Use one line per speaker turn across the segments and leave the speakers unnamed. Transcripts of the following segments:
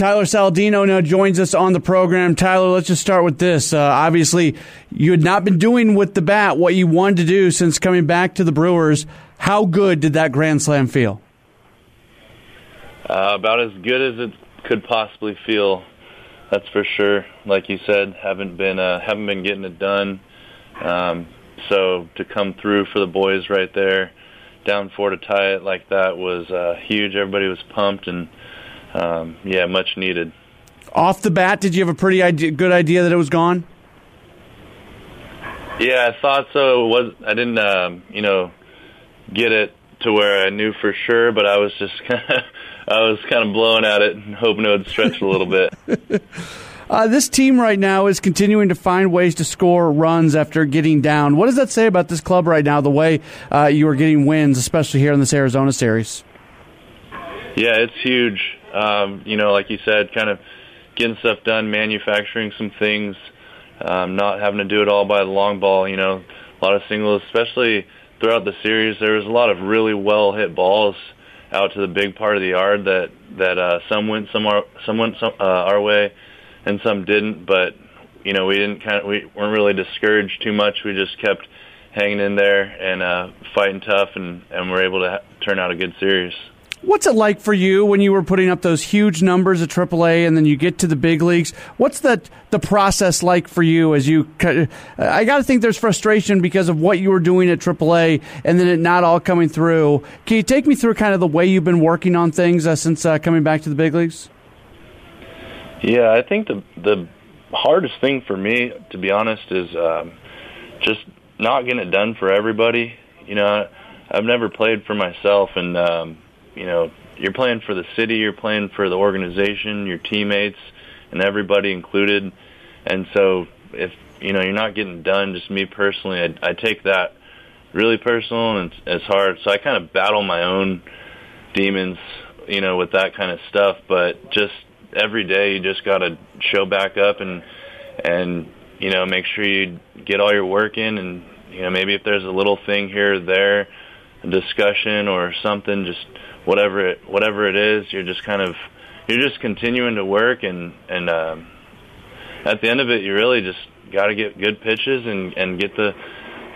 Tyler Saladino now joins us on the program. Tyler, let's just start with this. Uh, obviously, you had not been doing with the bat what you wanted to do since coming back to the Brewers. How good did that grand slam feel?
Uh, about as good as it could possibly feel. That's for sure. Like you said, haven't been uh, haven't been getting it done. Um, so to come through for the boys right there, down four to tie it like that was uh, huge. Everybody was pumped and um, yeah, much needed.
Off the bat, did you have a pretty idea, good idea that it was gone?
Yeah, I thought so. It was I didn't um, you know get it to where I knew for sure, but I was just kind of I was kind of blowing at it and hoping it would stretch a little bit.
Uh, this team right now is continuing to find ways to score runs after getting down. What does that say about this club right now? The way uh, you are getting wins, especially here in this Arizona series.
Yeah, it's huge. Um, you know, like you said, kind of getting stuff done, manufacturing some things, um, not having to do it all by the long ball. You know, a lot of singles, especially throughout the series. There was a lot of really well hit balls out to the big part of the yard that that uh, some went some our, some went some, uh, our way and some didn't. But you know, we didn't kind of we weren't really discouraged too much. We just kept hanging in there and uh, fighting tough, and and we're able to ha- turn out a good series.
What's it like for you when you were putting up those huge numbers at AAA and then you get to the big leagues? What's the the process like for you as you? I got to think there's frustration because of what you were doing at AAA and then it not all coming through. Can you take me through kind of the way you've been working on things uh, since uh, coming back to the big leagues?
Yeah, I think the the hardest thing for me, to be honest, is um, just not getting it done for everybody. You know, I've never played for myself, and um, you know, you're playing for the city, you're playing for the organization, your teammates, and everybody included. And so, if you know you're not getting done, just me personally, I, I take that really personal and it's, it's hard. So I kind of battle my own demons, you know, with that kind of stuff. But just every day you just got to show back up and and you know make sure you get all your work in and you know maybe if there's a little thing here or there discussion or something just whatever it whatever it is you're just kind of you're just continuing to work and and um at the end of it you really just got to get good pitches and and get the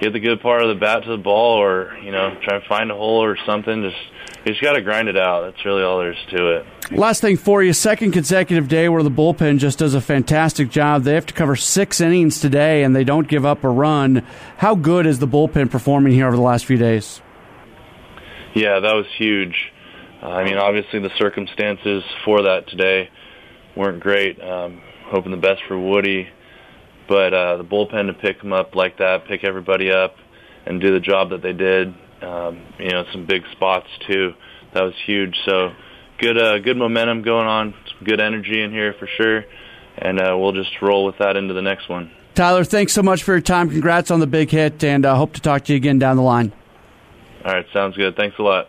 get the good part of the bat to the ball or you know try and find a hole or something just you just got to grind it out. That's really all there is to it.
Last thing for you, second consecutive day where the bullpen just does a fantastic job. They have to cover six innings today, and they don't give up a run. How good is the bullpen performing here over the last few days?
Yeah, that was huge. Uh, I mean, obviously the circumstances for that today weren't great. Um, hoping the best for Woody, but uh, the bullpen to pick them up like that, pick everybody up, and do the job that they did um, you know, some big spots too. That was huge. So good, uh, good momentum going on. Some good energy in here for sure, and uh, we'll just roll with that into the next one.
Tyler, thanks so much for your time. Congrats on the big hit, and uh, hope to talk to you again down the line.
All right, sounds good. Thanks a lot.